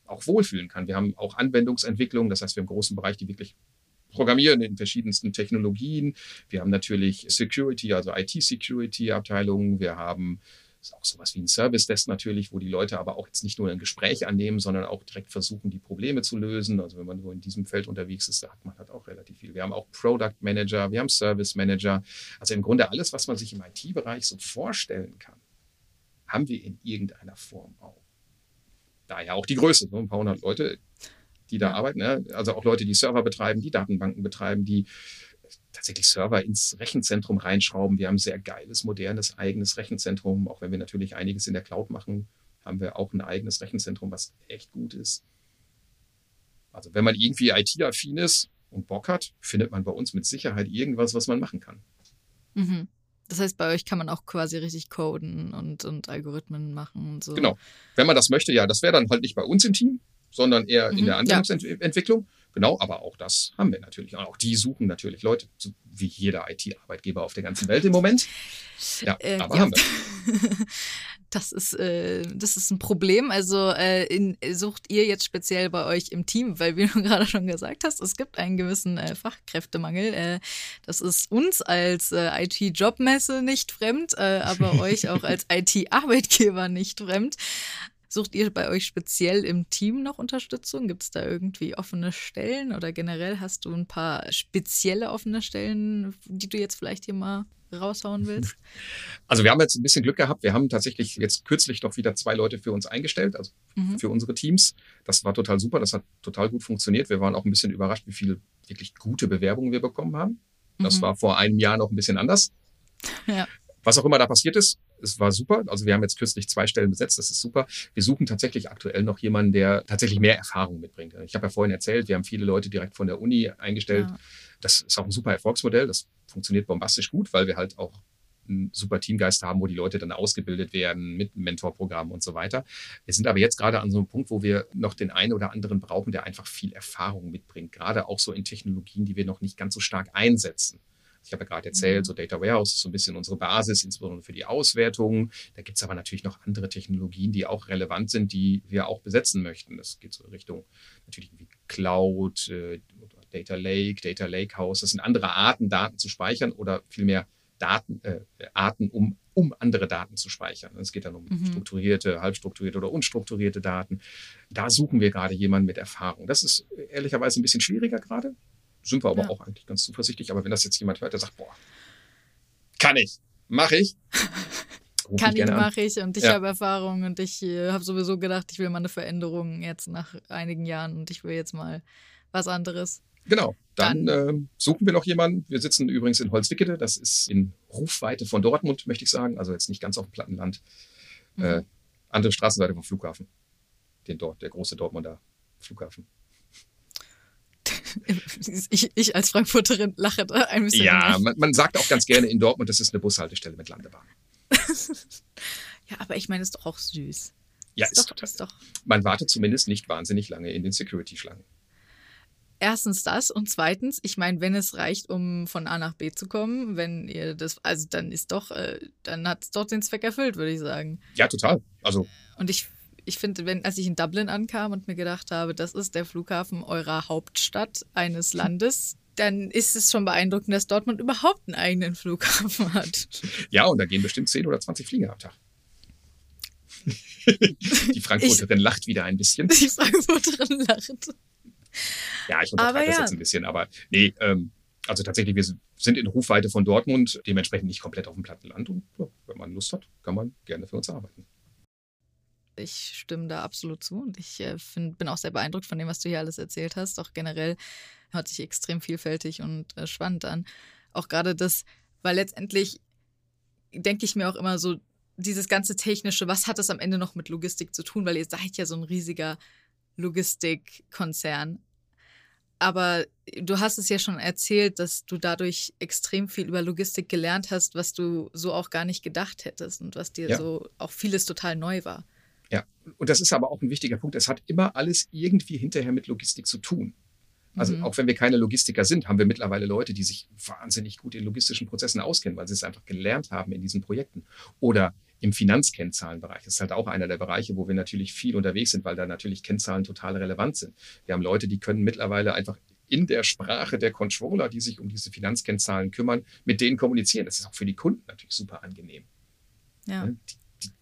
auch wohlfühlen kann. Wir haben auch Anwendungsentwicklung. Das heißt, wir haben einen großen Bereich, die wirklich programmieren in verschiedensten Technologien. Wir haben natürlich Security, also IT-Security-Abteilungen. Wir haben auch sowas wie ein Service Desk natürlich, wo die Leute aber auch jetzt nicht nur ein Gespräch annehmen, sondern auch direkt versuchen, die Probleme zu lösen. Also wenn man so in diesem Feld unterwegs ist, da hat man halt auch relativ viel. Wir haben auch Product Manager, wir haben Service Manager. Also im Grunde alles, was man sich im IT-Bereich so vorstellen kann, haben wir in irgendeiner Form auch. Daher auch die Größe, so ein paar hundert Leute, die da arbeiten. Ne? Also auch Leute, die Server betreiben, die Datenbanken betreiben, die tatsächlich Server ins Rechenzentrum reinschrauben. Wir haben ein sehr geiles, modernes, eigenes Rechenzentrum. Auch wenn wir natürlich einiges in der Cloud machen, haben wir auch ein eigenes Rechenzentrum, was echt gut ist. Also wenn man irgendwie IT-affin ist und Bock hat, findet man bei uns mit Sicherheit irgendwas, was man machen kann. Mhm. Das heißt, bei euch kann man auch quasi richtig coden und, und Algorithmen machen und so. Genau. Wenn man das möchte, ja, das wäre dann halt nicht bei uns im Team, sondern eher mhm, in der Anwendungsentwicklung. Ja. Genau, aber auch das haben wir natürlich. Und auch die suchen natürlich Leute, wie jeder IT-Arbeitgeber auf der ganzen Welt im Moment. Ja, äh, aber ja. haben wir. [LAUGHS] Das ist, äh, das ist ein Problem. Also äh, in, sucht ihr jetzt speziell bei euch im Team, weil wie du [LAUGHS] gerade schon gesagt hast, es gibt einen gewissen äh, Fachkräftemangel. Äh, das ist uns als äh, IT-Jobmesse nicht fremd, äh, aber [LAUGHS] euch auch als IT-Arbeitgeber nicht fremd. Sucht ihr bei euch speziell im Team noch Unterstützung? Gibt es da irgendwie offene Stellen oder generell hast du ein paar spezielle offene Stellen, die du jetzt vielleicht hier mal raushauen willst? Also wir haben jetzt ein bisschen Glück gehabt. Wir haben tatsächlich jetzt kürzlich doch wieder zwei Leute für uns eingestellt, also mhm. für unsere Teams. Das war total super. Das hat total gut funktioniert. Wir waren auch ein bisschen überrascht, wie viele wirklich gute Bewerbungen wir bekommen haben. Das mhm. war vor einem Jahr noch ein bisschen anders. Ja. Was auch immer da passiert ist, es war super. Also wir haben jetzt kürzlich zwei Stellen besetzt, das ist super. Wir suchen tatsächlich aktuell noch jemanden, der tatsächlich mehr Erfahrung mitbringt. Ich habe ja vorhin erzählt, wir haben viele Leute direkt von der Uni eingestellt. Ja. Das ist auch ein super Erfolgsmodell. Das funktioniert bombastisch gut, weil wir halt auch einen super Teamgeist haben, wo die Leute dann ausgebildet werden mit Mentorprogrammen und so weiter. Wir sind aber jetzt gerade an so einem Punkt, wo wir noch den einen oder anderen brauchen, der einfach viel Erfahrung mitbringt, gerade auch so in Technologien, die wir noch nicht ganz so stark einsetzen. Ich habe ja gerade erzählt, so Data Warehouse ist so ein bisschen unsere Basis, insbesondere für die Auswertung. Da gibt es aber natürlich noch andere Technologien, die auch relevant sind, die wir auch besetzen möchten. Das geht so in Richtung natürlich wie Cloud, äh, Data Lake, Data Lakehouse. Das sind andere Arten, Daten zu speichern oder vielmehr Daten, äh, Arten, um, um andere Daten zu speichern. Es geht dann um mhm. strukturierte, halbstrukturierte oder unstrukturierte Daten. Da suchen wir gerade jemanden mit Erfahrung. Das ist ehrlicherweise ein bisschen schwieriger gerade sind wir aber ja. auch eigentlich ganz zuversichtlich. Aber wenn das jetzt jemand hört, der sagt, boah, kann ich, mache ich. [LAUGHS] kann ich, mache ich und ich ja. habe Erfahrung und ich äh, habe sowieso gedacht, ich will mal eine Veränderung jetzt nach einigen Jahren und ich will jetzt mal was anderes. Genau, dann, dann äh, suchen wir noch jemanden. Wir sitzen übrigens in Holzwickede, das ist in Rufweite von Dortmund, möchte ich sagen, also jetzt nicht ganz auf dem Plattenland. Mhm. Äh, andere Straßenseite vom Flughafen, den dort, der große Dortmunder Flughafen. [LAUGHS] ich, ich als Frankfurterin lache da ein bisschen. Ja, man, man, sagt auch ganz gerne in Dortmund, das ist eine Bushaltestelle mit Landebahn. [LAUGHS] ja, aber ich meine, es ist doch auch süß. Ja, ist, ist, doch, ist doch. Man wartet zumindest nicht wahnsinnig lange in den Security-Schlangen. Erstens das und zweitens, ich meine, wenn es reicht, um von A nach B zu kommen, wenn ihr das, also dann ist doch, äh, dann hat es doch den Zweck erfüllt, würde ich sagen. Ja, total. Also. Und ich ich finde, wenn, als ich in Dublin ankam und mir gedacht habe, das ist der Flughafen eurer Hauptstadt eines Landes, dann ist es schon beeindruckend, dass Dortmund überhaupt einen eigenen Flughafen hat. Ja, und da gehen bestimmt 10 oder 20 Flieger am Tag. [LAUGHS] die Frankfurterin ich, lacht wieder ein bisschen. Die Frankfurterin lacht. Ja, ich untertreibe das ja. jetzt ein bisschen, aber nee, ähm, also tatsächlich, wir sind in Rufweite von Dortmund, dementsprechend nicht komplett auf dem Plattenland und ja, wenn man Lust hat, kann man gerne für uns arbeiten. Ich stimme da absolut zu und ich äh, find, bin auch sehr beeindruckt von dem, was du hier alles erzählt hast. Auch generell hört sich extrem vielfältig und äh, spannend an. Auch gerade das, weil letztendlich denke ich mir auch immer so, dieses ganze technische, was hat das am Ende noch mit Logistik zu tun? Weil ihr seid ja so ein riesiger Logistikkonzern. Aber du hast es ja schon erzählt, dass du dadurch extrem viel über Logistik gelernt hast, was du so auch gar nicht gedacht hättest und was dir ja. so auch vieles total neu war. Ja, und das ist aber auch ein wichtiger Punkt. Es hat immer alles irgendwie hinterher mit Logistik zu tun. Also mhm. auch wenn wir keine Logistiker sind, haben wir mittlerweile Leute, die sich wahnsinnig gut in logistischen Prozessen auskennen, weil sie es einfach gelernt haben in diesen Projekten. Oder im Finanzkennzahlenbereich. Das ist halt auch einer der Bereiche, wo wir natürlich viel unterwegs sind, weil da natürlich Kennzahlen total relevant sind. Wir haben Leute, die können mittlerweile einfach in der Sprache der Controller, die sich um diese Finanzkennzahlen kümmern, mit denen kommunizieren. Das ist auch für die Kunden natürlich super angenehm. Ja. Die,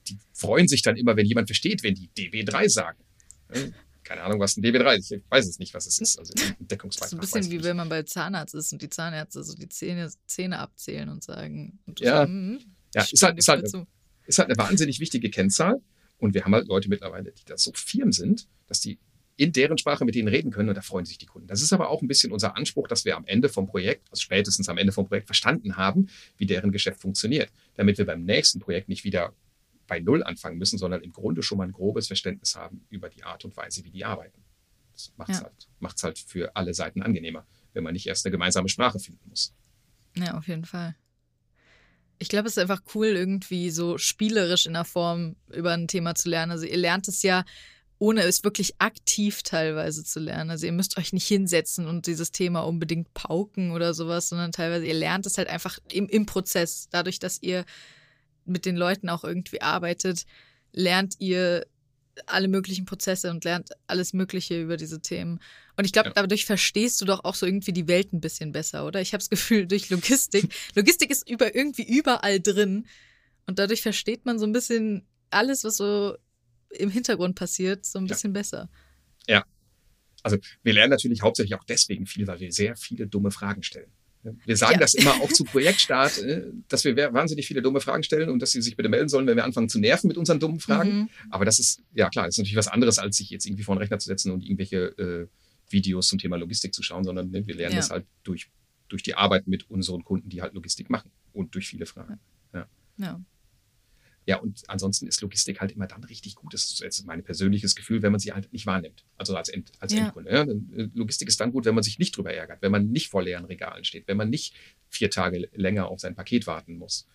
die, freuen sich dann immer, wenn jemand versteht, wenn die DB3 sagen keine Ahnung, was ein DB3 ist. Ich weiß es nicht, was es ist. Also [LAUGHS] Deckungsbeitrag. Das ist ein bisschen wie wenn man bei Zahnarzt ist und die Zahnärzte so die Zähne, Zähne abzählen und sagen. Und ja, so, hm, ja ist, halt, ist, halt, ist halt eine wahnsinnig wichtige Kennzahl. Und wir haben halt Leute mittlerweile, die da so firm sind, dass die in deren Sprache mit denen reden können und da freuen sich die Kunden. Das ist aber auch ein bisschen unser Anspruch, dass wir am Ende vom Projekt, also spätestens am Ende vom Projekt verstanden haben, wie deren Geschäft funktioniert, damit wir beim nächsten Projekt nicht wieder bei Null anfangen müssen, sondern im Grunde schon mal ein grobes Verständnis haben über die Art und Weise, wie die arbeiten. Das macht es ja. halt, halt für alle Seiten angenehmer, wenn man nicht erst eine gemeinsame Sprache finden muss. Ja, auf jeden Fall. Ich glaube, es ist einfach cool, irgendwie so spielerisch in der Form über ein Thema zu lernen. Also ihr lernt es ja, ohne es wirklich aktiv teilweise zu lernen. Also ihr müsst euch nicht hinsetzen und dieses Thema unbedingt pauken oder sowas, sondern teilweise ihr lernt es halt einfach im, im Prozess, dadurch, dass ihr mit den Leuten auch irgendwie arbeitet, lernt ihr alle möglichen Prozesse und lernt alles Mögliche über diese Themen. Und ich glaube, ja. dadurch verstehst du doch auch so irgendwie die Welt ein bisschen besser, oder? Ich habe das [LAUGHS] Gefühl, durch Logistik. Logistik ist über irgendwie überall drin. Und dadurch versteht man so ein bisschen alles, was so im Hintergrund passiert, so ein bisschen ja. besser. Ja. Also wir lernen natürlich hauptsächlich auch deswegen viel, weil wir sehr viele dumme Fragen stellen. Wir sagen ja. das immer auch zu Projektstart, äh, dass wir wahnsinnig viele dumme Fragen stellen und dass sie sich bitte melden sollen, wenn wir anfangen zu nerven mit unseren dummen Fragen. Mhm. Aber das ist, ja klar, das ist natürlich was anderes, als sich jetzt irgendwie vor den Rechner zu setzen und irgendwelche äh, Videos zum Thema Logistik zu schauen, sondern ne, wir lernen ja. das halt durch, durch die Arbeit mit unseren Kunden, die halt Logistik machen und durch viele Fragen. Ja. ja. Ja, und ansonsten ist Logistik halt immer dann richtig gut. Das ist mein persönliches Gefühl, wenn man sie halt nicht wahrnimmt. Also als, End, als ja. Endkunde. Ja. Äh, Logistik ist dann gut, wenn man sich nicht drüber ärgert, wenn man nicht vor leeren Regalen steht, wenn man nicht vier Tage länger auf sein Paket warten muss.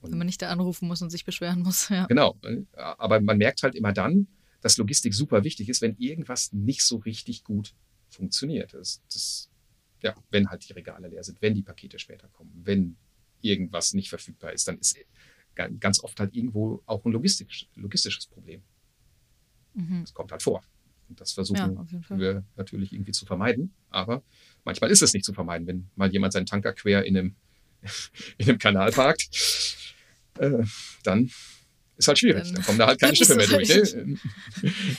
Und wenn man nicht da anrufen muss und sich beschweren muss. [LAUGHS] Ja. Genau. Aber man merkt halt immer dann, dass Logistik super wichtig ist, wenn irgendwas nicht so richtig gut funktioniert. Das, das, ja, wenn halt die Regale leer sind, wenn die Pakete später kommen, wenn irgendwas nicht verfügbar ist, dann ist ganz oft halt irgendwo auch ein logistisch, logistisches Problem. Mhm. Das kommt halt vor. Und das versuchen ja, wir natürlich irgendwie zu vermeiden. Aber manchmal ist es nicht zu vermeiden, wenn mal jemand seinen Tanker quer in einem, [LAUGHS] in einem Kanal parkt, äh, dann ist halt schwierig. Dann, dann kommen da halt keine [LAUGHS] Schiffe mehr durch. Ne?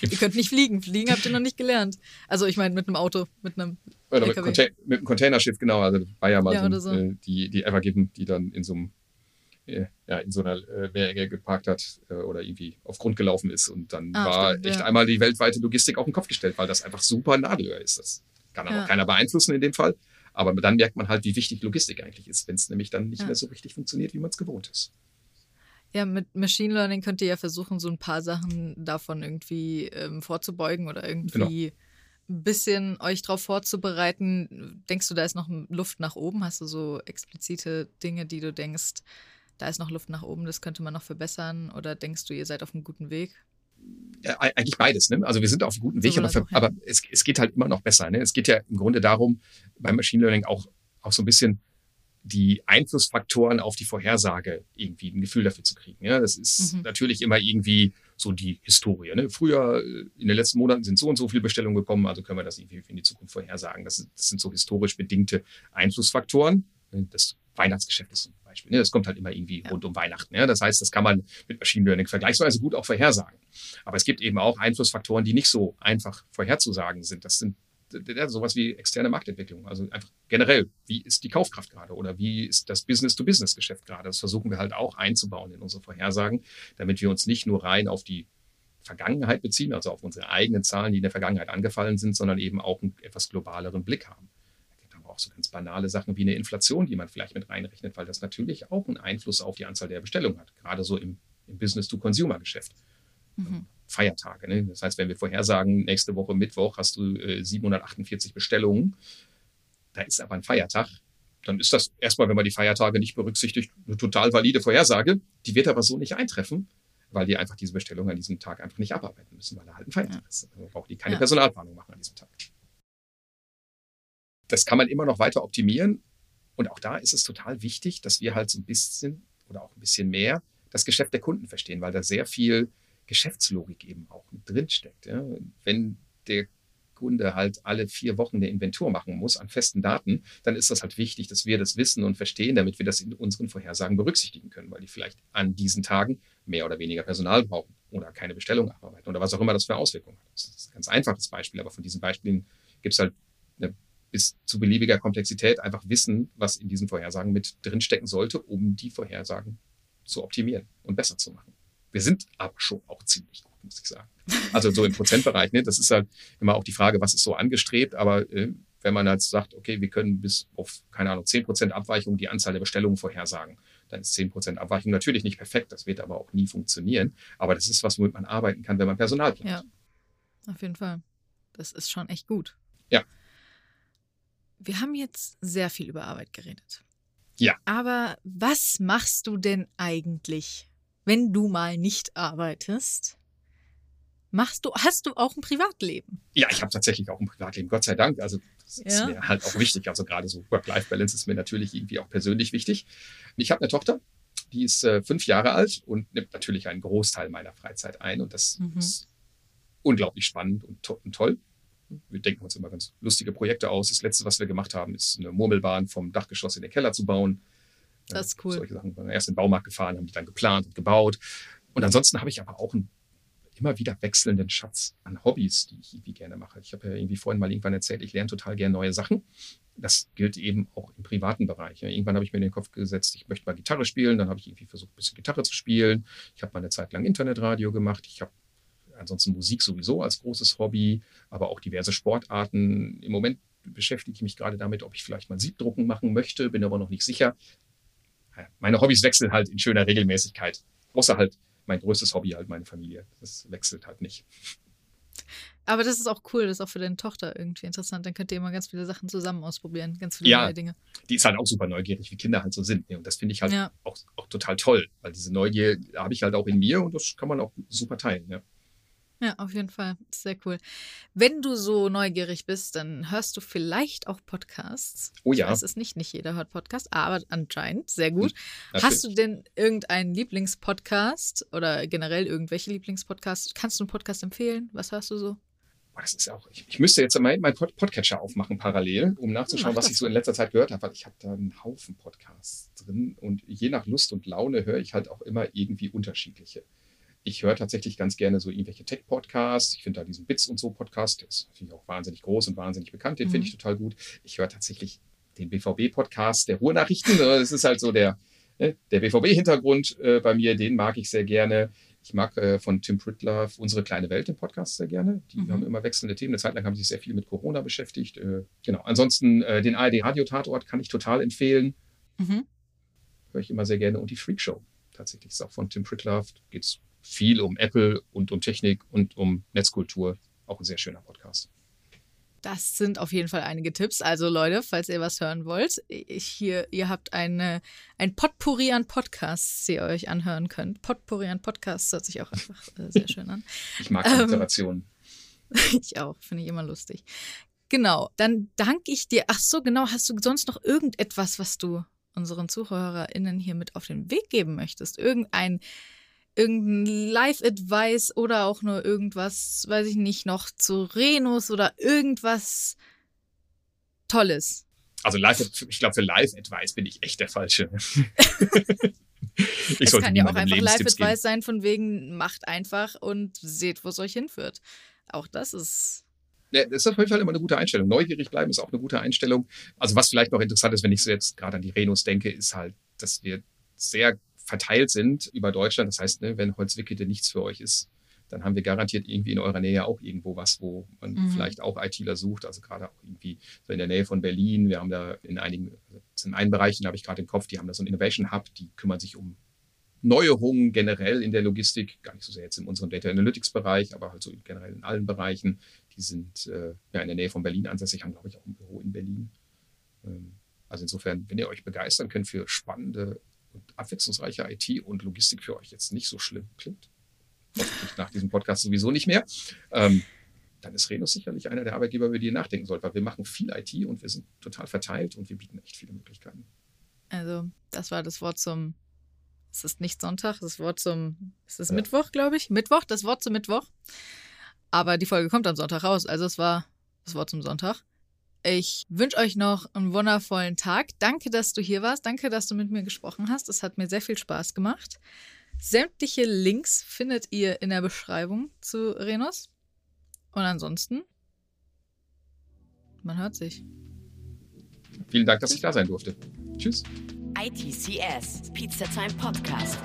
ihr könnt nicht fliegen. Fliegen habt ihr noch nicht gelernt. Also ich meine mit einem Auto, mit einem Oder mit, mit, einem Containerschiff, genau. Also war ja mal ja, so, so. Äh, die, die Evergiven, die dann in so einem ja, in so einer äh, Meerenge geparkt hat äh, oder irgendwie auf Grund gelaufen ist. Und dann ah, war stimmt, echt ja. einmal die weltweite Logistik auf den Kopf gestellt, weil das einfach super Nadelöhr ist. Das kann aber ja. keiner beeinflussen in dem Fall. Aber dann merkt man halt, wie wichtig Logistik eigentlich ist, wenn es nämlich dann nicht ja. mehr so richtig funktioniert, wie man es gewohnt ist. Ja, mit Machine Learning könnt ihr ja versuchen, so ein paar Sachen davon irgendwie ähm, vorzubeugen oder irgendwie genau. ein bisschen euch darauf vorzubereiten. Denkst du, da ist noch Luft nach oben? Hast du so explizite Dinge, die du denkst, da ist noch Luft nach oben, das könnte man noch verbessern? Oder denkst du, ihr seid auf einem guten Weg? Ja, eigentlich beides. Ne? Also wir sind auf einem guten Weg, so aber, für, aber es, es, geht halt immer noch besser. Ne? Es geht ja im Grunde darum, beim Machine Learning auch, auch so ein bisschen die Einflussfaktoren auf die Vorhersage irgendwie ein Gefühl dafür zu kriegen. Ja, das ist mhm. natürlich immer irgendwie so die Historie. Ne? Früher, äh, in den letzten Monaten sind so und so viele Bestellungen gekommen, also können wir das irgendwie in die Zukunft vorhersagen. Das, das sind so historisch bedingte Einflussfaktoren. Das Weihnachtsgeschäft ist zum Beispiel. Ne? Das kommt halt immer irgendwie ja. rund um Weihnachten. Ja? Das heißt, das kann man mit Machine Learning vergleichsweise gut auch vorhersagen. Aber es gibt eben auch Einflussfaktoren, die nicht so einfach vorherzusagen sind. Das sind ja, sowas wie externe Marktentwicklung. Also einfach generell, wie ist die Kaufkraft gerade oder wie ist das Business-to-Business-Geschäft gerade? Das versuchen wir halt auch einzubauen in unsere Vorhersagen, damit wir uns nicht nur rein auf die Vergangenheit beziehen, also auf unsere eigenen Zahlen, die in der Vergangenheit angefallen sind, sondern eben auch einen etwas globaleren Blick haben auch so ganz banale Sachen wie eine Inflation, die man vielleicht mit reinrechnet, weil das natürlich auch einen Einfluss auf die Anzahl der Bestellungen hat, gerade so im, im Business-to-Consumer-Geschäft. Mhm. Feiertage. Ne? Das heißt, wenn wir vorhersagen, nächste Woche Mittwoch hast du äh, 748 Bestellungen, da ist aber ein Feiertag, dann ist das erstmal, wenn man die Feiertage nicht berücksichtigt, eine total valide Vorhersage. Die wird aber so nicht eintreffen, weil die einfach diese Bestellung an diesem Tag einfach nicht abarbeiten müssen, weil da halt ein Feiertag ja. ist. Also braucht die keine ja. Personalplanung machen an diesem Tag. Das kann man immer noch weiter optimieren. Und auch da ist es total wichtig, dass wir halt so ein bisschen oder auch ein bisschen mehr das Geschäft der Kunden verstehen, weil da sehr viel Geschäftslogik eben auch drinsteckt. Ja. Wenn der Kunde halt alle vier Wochen eine Inventur machen muss an festen Daten, dann ist das halt wichtig, dass wir das wissen und verstehen, damit wir das in unseren Vorhersagen berücksichtigen können, weil die vielleicht an diesen Tagen mehr oder weniger Personal brauchen oder keine Bestellung abarbeiten oder was auch immer das für Auswirkungen hat. Das ist ein ganz einfaches Beispiel, aber von diesen Beispielen gibt es halt eine bis zu beliebiger Komplexität einfach wissen, was in diesen Vorhersagen mit drinstecken sollte, um die Vorhersagen zu optimieren und besser zu machen. Wir sind aber schon auch ziemlich gut, muss ich sagen. Also so im Prozentbereich. Ne? Das ist halt immer auch die Frage, was ist so angestrebt. Aber äh, wenn man halt sagt, okay, wir können bis auf, keine Ahnung, zehn Prozent Abweichung die Anzahl der Bestellungen vorhersagen, dann ist zehn Prozent Abweichung natürlich nicht perfekt. Das wird aber auch nie funktionieren. Aber das ist was, womit man arbeiten kann, wenn man Personal plant. Ja, auf jeden Fall. Das ist schon echt gut. Ja. Wir haben jetzt sehr viel über Arbeit geredet. Ja. Aber was machst du denn eigentlich, wenn du mal nicht arbeitest, machst du, hast du auch ein Privatleben? Ja, ich habe tatsächlich auch ein Privatleben, Gott sei Dank. Also das ja. ist mir halt auch wichtig. Also gerade so Work-Life-Balance ist mir natürlich irgendwie auch persönlich wichtig. Ich habe eine Tochter, die ist äh, fünf Jahre alt und nimmt natürlich einen Großteil meiner Freizeit ein. Und das mhm. ist unglaublich spannend und, to und toll. Wir denken uns immer ganz lustige Projekte aus. Das letzte, was wir gemacht haben, ist eine Murmelbahn vom Dachgeschoss in den Keller zu bauen. Das ist cool. Solche Sachen. Wir erst in den Baumarkt gefahren, haben die dann geplant und gebaut. Und ansonsten habe ich aber auch einen immer wieder wechselnden Schatz an Hobbys, die ich irgendwie gerne mache. Ich habe ja irgendwie vorhin mal irgendwann erzählt, ich lerne total gerne neue Sachen. Das gilt eben auch im privaten Bereich. Irgendwann habe ich mir in den Kopf gesetzt, ich möchte mal Gitarre spielen. Dann habe ich irgendwie versucht, ein bisschen Gitarre zu spielen. Ich habe mal eine Zeit lang Internetradio gemacht. Ich habe ansonsten Musik sowieso als großes Hobby, aber auch diverse Sportarten. Im Moment beschäftige ich mich gerade damit, ob ich vielleicht mal Siebdrucken machen möchte, bin aber noch nicht sicher meine Hobbys wechseln halt in schöner Regelmäßigkeit. Außer halt mein größtes Hobby, halt meine Familie. Das wechselt halt nicht. Aber das ist auch cool, das ist auch für deine Tochter irgendwie interessant. Dann könnt ihr immer ganz viele Sachen zusammen ausprobieren, ganz viele ja, neue Dinge. Die ist halt auch super neugierig, wie Kinder halt so sind. Und das finde ich halt ja. auch, auch total toll, weil diese Neugier habe ich halt auch in mir und das kann man auch super teilen. Ja. Ja, auf jeden Fall. Sehr cool. Wenn du so neugierig bist, dann hörst du vielleicht auch Podcasts. Oh ja. Ich weiß es nicht, nicht jeder hört Podcasts, aber anscheinend sehr gut. Natürlich. Hast du denn irgendeinen Lieblingspodcast oder generell irgendwelche Lieblingspodcasts? Kannst du einen Podcast empfehlen? Was hörst du so? das ist auch, ich, ich müsste jetzt meinen mein Podcatcher aufmachen parallel, um nachzuschauen, was ich so in letzter Zeit gehört habe, weil ich habe da einen Haufen Podcasts drin und je nach Lust und Laune höre ich halt auch immer irgendwie unterschiedliche ich höre tatsächlich ganz gerne so irgendwelche Tech-Podcasts. Ich finde da diesen Bits und so Podcast, der ist natürlich auch wahnsinnig groß und wahnsinnig bekannt, den mhm. finde ich total gut. Ich höre tatsächlich den BVB-Podcast der Ruhrnachrichten. Das ist halt so der, ne, der BVB-Hintergrund äh, bei mir, den mag ich sehr gerne. Ich mag äh, von Tim Prittler unsere kleine Welt den Podcast sehr gerne. Die mhm. haben immer wechselnde Themen. Eine Zeit lang haben sie sich sehr viel mit Corona beschäftigt. Äh, genau. Ansonsten äh, den ARD Radio Tatort kann ich total empfehlen. Mhm. Höre ich immer sehr gerne. Und die Freak Show tatsächlich ist auch von Tim Pritlove. Geht's viel um Apple und um Technik und um Netzkultur. Auch ein sehr schöner Podcast. Das sind auf jeden Fall einige Tipps. Also Leute, falls ihr was hören wollt, ich hier, ihr habt eine, ein Potpourri an Podcasts, die ihr euch anhören könnt. Potpourri an Podcasts hört sich auch einfach äh, sehr schön an. Ich mag Alliterationen. Ähm, [LAUGHS] ich auch, finde ich immer lustig. Genau, dann danke ich dir. Ach so, genau, hast du sonst noch irgendetwas, was du unseren ZuhörerInnen hier mit auf den Weg geben möchtest? Irgendein irgendein Live-Advice oder auch nur irgendwas, weiß ich nicht, noch zu Renus oder irgendwas Tolles. Also live, ich glaube, für Live-Advice bin ich echt der Falsche. [LAUGHS] [LAUGHS] ich es kann ja auch einfach Live-Advice sein, von wegen macht einfach und seht, wo es euch hinführt. Auch das ist. Ja, das ist auf jeden Fall immer eine gute Einstellung. Neugierig bleiben ist auch eine gute Einstellung. Also was vielleicht noch interessant ist, wenn ich so jetzt gerade an die Renus denke, ist halt, dass wir sehr verteilt sind über Deutschland. Das heißt, ne, wenn Holzwickede nichts für euch ist, dann haben wir garantiert irgendwie in eurer Nähe auch irgendwo was, wo man mhm. vielleicht auch ITler sucht. Also gerade auch irgendwie so in der Nähe von Berlin. Wir haben da in einigen, also in einen Bereichen habe ich gerade im Kopf, die haben da so einen Innovation Hub, die kümmern sich um Neuerungen generell in der Logistik, gar nicht so sehr jetzt in unserem Data Analytics Bereich, aber halt so generell in allen Bereichen. Die sind äh, ja in der Nähe von Berlin ansässig, haben glaube ich auch ein Büro in Berlin. Ähm, also insofern, wenn ihr euch begeistern könnt für spannende und abwechslungsreiche IT und Logistik für euch jetzt nicht so schlimm klingt, hoffentlich nach diesem Podcast sowieso nicht mehr, ähm, dann ist Renus sicherlich einer der Arbeitgeber, über die ihr nachdenken sollt, weil wir machen viel IT und wir sind total verteilt und wir bieten echt viele Möglichkeiten. Also, das war das Wort zum, es ist nicht Sonntag, das Wort zum, es ist ja. Mittwoch, glaube ich. Mittwoch, das Wort zum Mittwoch. Aber die Folge kommt am Sonntag raus, also es war das Wort zum Sonntag. Ich wünsche euch noch einen wundervollen Tag. Danke, dass du hier warst. Danke, dass du mit mir gesprochen hast. Es hat mir sehr viel Spaß gemacht. Sämtliche Links findet ihr in der Beschreibung zu Renos. Und ansonsten, man hört sich. Vielen Dank, dass ich da sein durfte. Tschüss. ITCS, Pizza Time Podcast.